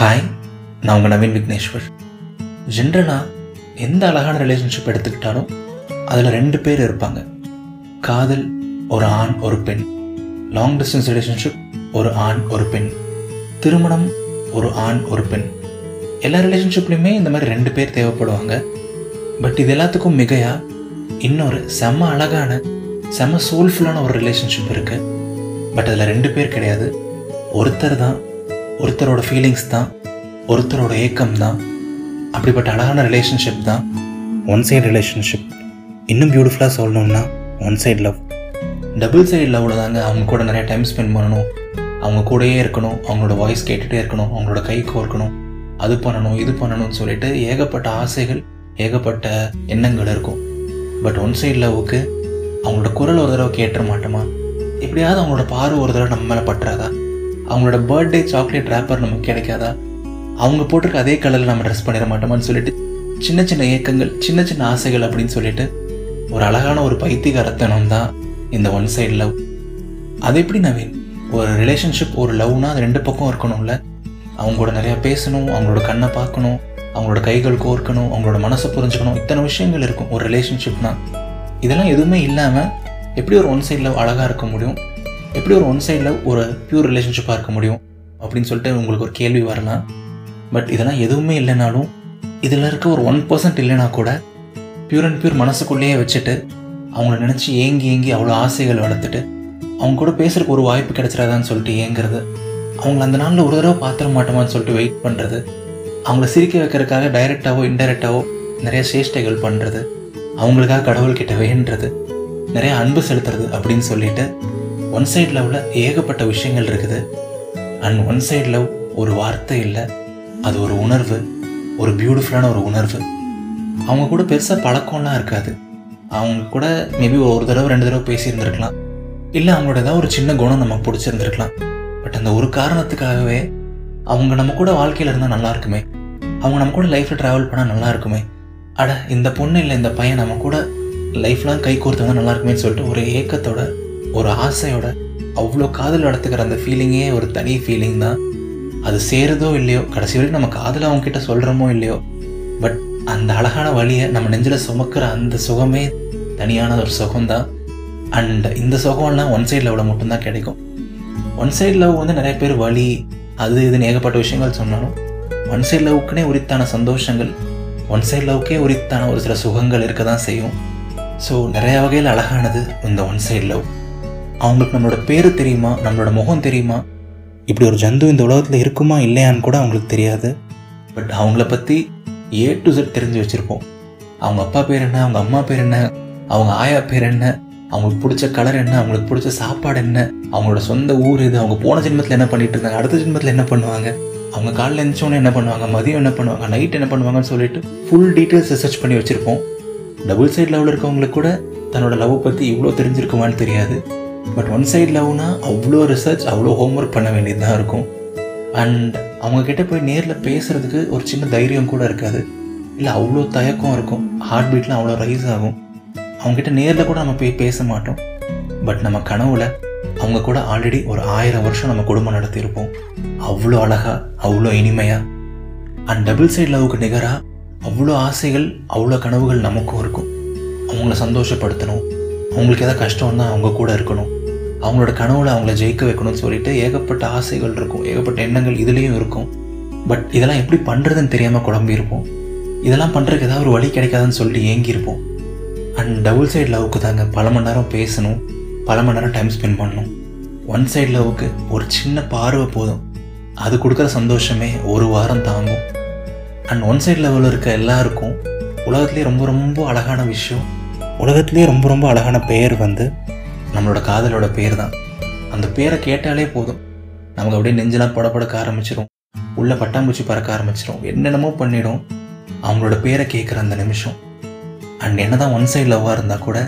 Hi நான் உங்கள் நவீன் விக்னேஸ்வர். ஜென்ரலாக எந்த அழகான ரிலேஷன்ஷிப் எடுத்துக்கிட்டாலும் அதில் ரெண்டு பேர் இருப்பாங்க. காதல் ஒரு ஆண் ஒரு பெண். லாங் டிஸ்டன்ஸ் ரிலேஷன்ஷிப் ஒரு ஆண் ஒரு பெண். திருமணம் ஒரு ஆண் ஒரு பெண். எல்லா ரிலேஷன்ஷிப்லையுமே இந்த மாதிரி ரெண்டு பேர் தேவைப்படுவாங்க. பட் இது எல்லாத்துக்கும் மிகையாக இன்னொரு செம்ம அழகான செம்ம சோல்ஃபுல்லான ஒரு ரிலேஷன்ஷிப் இருக்குது பட் அதில் ரெண்டு பேர் கிடையாது. ஒருத்தர் தான் ஒருத்தரோட ஃபீலிங்ஸ் தான் ஒருத்தரோட ஏக்கம் தான் அப்படிப்பட்ட அழகான ரிலேஷன்ஷிப் தான். ஒன் சைடு ரிலேஷன்ஷிப் இன்னும் பியூட்டிஃபுல்லாக சொல்லணும்னா one side love double side லவ்வில் தாங்க அவங்க கூட நிறைய டைம் ஸ்பெண்ட் பண்ணணும். அவங்க கூடயே இருக்கணும் அவங்களோட வாய்ஸ் கேட்டுகிட்டே இருக்கணும் அவங்களோட கை கோர்க்கணும் அது பண்ணணும் இது பண்ணணும்னு சொல்லிட்டு ஏகப்பட்ட ஆசைகள் ஏகப்பட்ட எண்ணங்கள் இருக்கும். பட் ஒன் சைடு லவ்வுக்கு அவங்களோட குரல் ஒரு தடவை கேட்டுற மாட்டோமா? எப்படியாவது அவங்களோட பார்வை ஒரு தடவை நம்ம மேலே பட்டுறாதா? அவங்களோட பர்த்டே சாக்லேட் ரேப்பர் நமக்கு கிடைக்காதா? அவங்க போட்டிருக்க அதே கலரில் நம்ம ட்ரெஸ் பண்ணிட மாட்டோமான்னு சொல்லிட்டு சின்ன சின்ன ஏக்கங்கள் சின்ன சின்ன ஆசைகள் அப்படின்னு சொல்லிட்டு ஒரு அழகான ஒரு பைத்தியகாரத்தனம் தான் இந்த ஒன் சைடு லவ் அது எப்படி நவீன்? ஒரு ரிலேஷன்ஷிப் ஒரு லவ்னா அது ரெண்டு பக்கம் இருக்கணும்ல. அவங்களோட நிறையா பேசணும் அவங்களோட கண்ணை பார்க்கணும் அவங்களோட கைகள் கோர்க்கணும் அவங்களோட மனசை புரிஞ்சுக்கணும். இத்தனை விஷயங்கள் இருக்கும் ஒரு ரிலேஷன்ஷிப்னா இதெல்லாம் எதுவுமே இல்லாமல் எப்படி ஒரு ஒன் சைடு லவ் அழகாக இருக்க முடியும்? எப்படி ஒரு ஒன் சைடில் ஒரு பியூர் ரிலேஷன்ஷிப்பாக இருக்க முடியும் அப்படின்னு சொல்லிட்டு உங்களுக்கு ஒரு கேள்வி வரலாம். பட் இதெல்லாம் எதுவுமே இல்லைனாலும் இதில் இருக்க ஒரு ஒன் பர்சன்ட் இல்லைனா கூட பியூர் அண்ட் பியூர் மனசுக்குள்ளேயே வச்சுட்டு அவங்கள நினச்சி ஏங்கி ஏங்கி அவ்வளோ ஆசைகள் வளர்த்துட்டு அவங்க கூட பேசுகிறக்கு ஒரு வாய்ப்பு கிடைச்சிடாதான்னு சொல்லிட்டு ஏங்குறது அவங்கள அந்த நாளில் ஒரு தடவை பார்த்துட மாட்டோமான்னு சொல்லிட்டு வெயிட் பண்ணுறது அவங்கள சிரிக்க வைக்கிறதுக்காக டைரெக்டாகவோ இன்டைரக்டாகவோ நிறைய சேஷ்டைகள் பண்ணுறது அவங்களுக்காக கடவுள்கிட்ட வேண்டுறது நிறைய அன்பு செலுத்துறது அப்படின்னு சொல்லிட்டு ஒன் சைட் லவ்வில் ஏகப்பட்ட விஷயங்கள் இருக்குது. அண்ட் ஒன் சைட் லவ் ஒரு வார்த்தை இல்லை. அது ஒரு உணர்வு. ஒரு பியூட்டிஃபுல்லான ஒரு உணர்வு. அவங்க கூட பெருசாக பழக்கம்லாம் இருக்காது. அவங்க கூட மேபி ஒரு தடவை ரெண்டு தடவை பேசியிருந்திருக்கலாம். இல்லை அவங்களோட ஏதாவது ஒரு சின்ன குணம் நமக்கு பிடிச்சிருந்துருக்கலாம். பட் அந்த ஒரு காரணத்துக்காகவே அவங்க நம்ம கூட வாழ்க்கையில் இருந்தால் நல்லா இருக்குமே. அவங்க நம்ம கூட லைஃப்பில் ட்ராவல் பண்ணால் நல்லா இருக்குமே. அட இந்த பொண்ணு இல்லை இந்த பையன் நம்ம கூட லைஃப்லாம் கை கோர்த்து வந்தால் நல்லா இருக்குமேன்னு சொல்லிட்டு ஒரு ஏக்கத்தோட ஒரு ஆசையோட அவ்வளோ காதல் நடத்துக்கிற அந்த ஃபீலிங்கே ஒரு தனி ஃபீலிங் தான். அது சேருதோ இல்லையோ கடைசி வரைக்கும் நம்ம காதல் அவங்க கிட்ட சொல்கிறோமோ இல்லையோ பட் அந்த அழகான வழியை நம்ம நெஞ்சில் சுமக்கிற அந்த சுகமே தனியான ஒரு சுகம்தான் அண்ட் இந்த சுகம்லாம் ஒன் சைடு லெவலில் மட்டும்தான் கிடைக்கும். ஒன் சைடு லவ் வந்து நிறைய பேர் வழி அது இதுன்னு ஏகப்பட்ட விஷயங்கள் சொன்னாலும் ஒன் சைடு லவ்க்குனே உரித்தான சந்தோஷங்கள் ஒன் சைட் லவ்க்கே உரித்தான ஒரு சில சுகங்கள் இருக்க தான் செய்யும். ஸோ நிறைய வகையில் அழகானது இந்த ஒன் சைடு லவ் அவங்களுக்கு நம்மளோட பேர் தெரியுமா? நம்மளோட முகம் தெரியுமா? இப்படி ஒரு ஜந்து இந்த உலகத்தில் இருக்குமா இல்லையான்னு கூட அவங்களுக்கு தெரியாது. பட் அவங்கள பற்றி ஏ டு Z தெரிஞ்சு வச்சுருப்போம். அவங்க அப்பா பேர் என்ன? அவங்க அம்மா பேர் என்ன? அவங்க ஆயா பேர் என்ன? அவங்களுக்கு பிடிச்ச கலர் என்ன? அவங்களுக்கு பிடிச்ச சாப்பாடு என்ன? அவங்களோட சொந்த ஊர் இது அவங்க போன ஜென்மத்தில் என்ன பண்ணிட்டு இருக்காங்க அடுத்த ஜென்மத்தில் என்ன பண்ணுவாங்க? அவங்க காலையில் எழுந்தோன்னே என்ன பண்ணுவாங்க? மதியம் என்ன பண்ணுவாங்க? நைட் என்ன பண்ணுவாங்கன்னு சொல்லிட்டு ஃபுல் டீட்டெயில்ஸ் ரிசர்ச் பண்ணி வச்சுருப்போம். டபுள் சைட் லெவலில் இருக்கவங்களுக்கு கூட தன்னோட லவ் பற்றி இவ்வளோ தெரிஞ்சிருக்குமான்னு தெரியாது. பட் ஒன் சைட் லவ்னா அவ்வளோ ரிசர்ச் அவ்வளோ ஹோம்ஒர்க் பண்ண வேண்டியது தான் இருக்கும் அண்ட் அவங்கக்கிட்ட போய் நேரில் பேசுகிறதுக்கு ஒரு சின்ன தைரியம் கூட இருக்காது. இல்லை அவ்வளோ தயக்கம் இருக்கும். ஹார்ட் பீட்லாம் அவ்வளோ ரைஸ் ஆகும். அவங்ககிட்ட நேரில் கூட நம்ம போய் பேச மாட்டோம். பட் நம்ம கனவுல அவங்க கூட ஆல்ரெடி ஒரு ஆயிரம் வருஷம் நம்ம குடும்பம் நடத்தியிருப்போம். அவ்வளோ அழகாக அவ்வளோ இனிமையாக அண்ட் டபுள் சைட் லவ்வுக்கு நிகராக அவ்வளோ ஆசைகள் அவ்வளோ கனவுகள் நமக்கும் இருக்கும். அவங்கள சந்தோஷப்படுத்தணும். அவங்களுக்கு எதாவது கஷ்டம்னா அவங்க கூட இருக்கணும். அவங்களோட கனவுல அவங்கள ஜெயிக்க வைக்கணும்னு சொல்லிட்டு ஏகப்பட்ட ஆசைகள் இருக்கும். ஏகப்பட்ட எண்ணங்கள் இதுலேயும் இருக்கும். பட் இதெல்லாம் எப்படி பண்ணுறதுன்னு தெரியாமல் குழம்பியிருப்போம் இதெல்லாம் பண்ணுறதுக்கு ஏதாவது ஒரு வழி கிடைக்காதுன்னு சொல்லிட்டு ஏங்கியிருப்போம் அண்ட் டபுள் சைடு லவ்வுக்கு தாங்க பல மணி நேரம் பேசணும். பல மணி நேரம் டைம் ஸ்பெண்ட் பண்ணணும். ஒன் சைடு லவ்வுக்கு ஒரு சின்ன பார்வை போதும். அது கொடுக்குற சந்தோஷமே ஒரு வாரம் தாங்கும். அண்ட் ஒன் சைடு லெவலில் இருக்க எல்லாருக்கும் உலகத்துலேயே ரொம்ப ரொம்ப அழகான விஷயம். உலகத்துலேயே ரொம்ப ரொம்ப அழகான பெயர் வந்து நம்மளோட காதலோட பேர் தான் அந்த பேரை கேட்டாலே போதும். நமக்கு அப்படியே நெஞ்செல்லாம் படப்படக்க ஆரம்பிச்சிடும் உள்ள பட்டாம்பூச்சி பறக்க ஆரம்பிச்சிடும் என்னென்னமோ பண்ணிடும். அவங்களோட பேரை கேட்குற அந்த நிமிஷம். அண்ட் என்ன தான் ஒன் சைடு லவ்வாக இருந்தால் கூட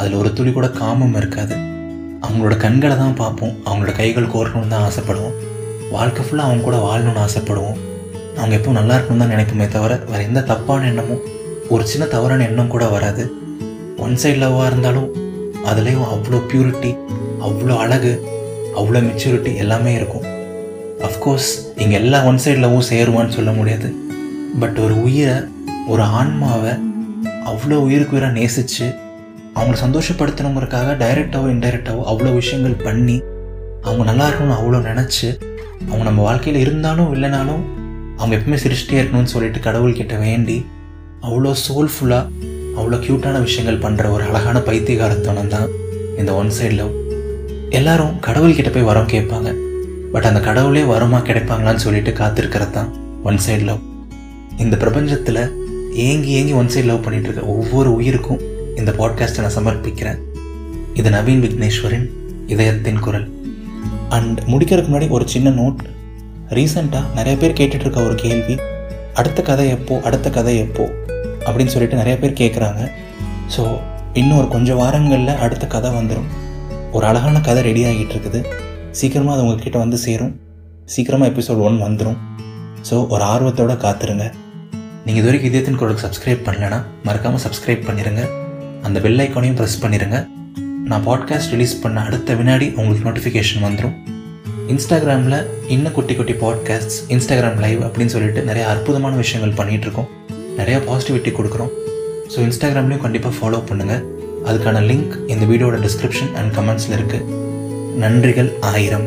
அதில் ஒரு துளி கூட காமம் இருக்காது. அவங்களோட கண்களை தான் பார்ப்போம். அவங்களோட கைகள் கோர்க்கணும்னு தான் ஆசைப்படுவோம். வாழ்க்கை ஃபுல்லாக அவங்க கூட வாழணும்னு ஆசைப்படுவோம். அவங்க எப்பவும் நல்லா இருக்கணும்னு தான் நினைப்போமே தவிர வேறு எந்த தப்பான எண்ணமும் ஒரு சின்ன தவறான எண்ணம் கூட வராது. ஒன் சைடு லவ்வாக இருந்தாலும் அதுலேயும் அவ்வளோ பியூரிட்டி அவ்வளோ அழகு அவ்வளோ மெச்சூரிட்டி எல்லாமே இருக்கும். அஃப்கோர்ஸ் இங்கே எல்லா ஒன் சைடு சேருவான்னு சொல்ல முடியாது. பட் ஒரு உயிரை ஒரு ஆன்மாவை அவ்வளோ உயிருக்கு உயிராக நேசித்து அவங்கள சந்தோஷப்படுத்தணுங்கிறதுக்காக டைரெக்டாகவோ இன்டைரக்டாகவோ அவ்வளோ விஷயங்கள் பண்ணி அவங்க நல்லா இருக்கணும்னு அவ்வளோ நினச்சி அவங்க நம்ம வாழ்க்கையில் இருந்தாலும் இல்லைனாலும் அவங்க எப்பவுமே சிரிச்சிட்டே இருக்கணும்னு சொல்லிட்டு கடவுள்கிட்ட வேண்டி அவ்வளோ சோல்ஃபுல்லாக அவ்வளோ க்யூட்டான விஷயங்கள் பண்ணுற ஒரு அழகான பைத்தியகாரத்தனம் தான் இந்த ஒன் சைடு லவ் எல்லாரும் கடவுள்கிட்ட போய் வரம் கேட்பாங்க. பட் அந்த கடவுளே வரமா கிடைப்பாங்களான்னு சொல்லிட்டு காத்திருக்கிறது தான் ஒன் சைடு லவ் இந்த பிரபஞ்சத்தில் ஏங்கி ஏங்கி ஒன் சைடு லவ் பண்ணிட்டு இருக்க ஒவ்வொரு உயிருக்கும் இந்த பாட்காஸ்ட்டை நான் சமர்ப்பிக்கிறேன். இது நவீன் விக்னேஸ்வரின் இதயத்தின் குரல். அண்ட் முடிக்கிறதுக்கு முன்னாடி ஒரு சின்ன நோட் ரீசெண்டாக நிறைய பேர் கேட்டுட்ருக்க ஒரு கேள்வி. அடுத்த கதை எப்போ? அடுத்த கதை எப்போ? அப்படின்னு சொல்லிட்டு நிறைய பேர் கேட்குறாங்க ஸோ இன்னும் ஒரு கொஞ்சம் வாரங்களில் அடுத்த கதை வந்துடும் ஒரு அழகான கதை ரெடி ஆகிட்டு இருக்குது சீக்கிரமாக அது உங்ககிட்ட வந்து சேரும். சீக்கிரமாக எபிசோட் ஒன் வந்துடும் ஸோ ஒரு ஆர்வத்தோடு காத்துருங்க. நீங்கள் இது வரைக்கும் இதயத்தின் குரலுக்கு சப்ஸ்கிரைப் பண்ணலைன்னா மறக்காமல் சப்ஸ்கிரைப் பண்ணிடுங்க அந்த பெல் ஐக்கானையும் ப்ரெஸ் பண்ணிடுங்க நான் பாட்காஸ்ட் ரிலீஸ் பண்ண அடுத்த வினாடி உங்களுக்கு நோட்டிஃபிகேஷன் வந்துடும் இன்ஸ்டாகிராமில் இன்னும் குட்டி குட்டி பாட்காஸ்ட்ஸ் இன்ஸ்டாகிராம் லைவ் அப்படின்னு சொல்லிட்டு நிறைய அற்புதமான விஷயங்கள் பண்ணிகிட்ருக்கோம் நிறையா பாசிட்டிவிட்டி கொடுக்குறோம். ஸோ இன்ஸ்டாகிராம்லேயும் கண்டிப்பாக ஃபாலோ பண்ணுங்கள் அதுக்கான லிங்க் இந்த வீடியோட டிஸ்கிரிப்ஷன் அண்ட் கமெண்ட்ஸில் இருக்குது நன்றிகள் ஆயிரம்.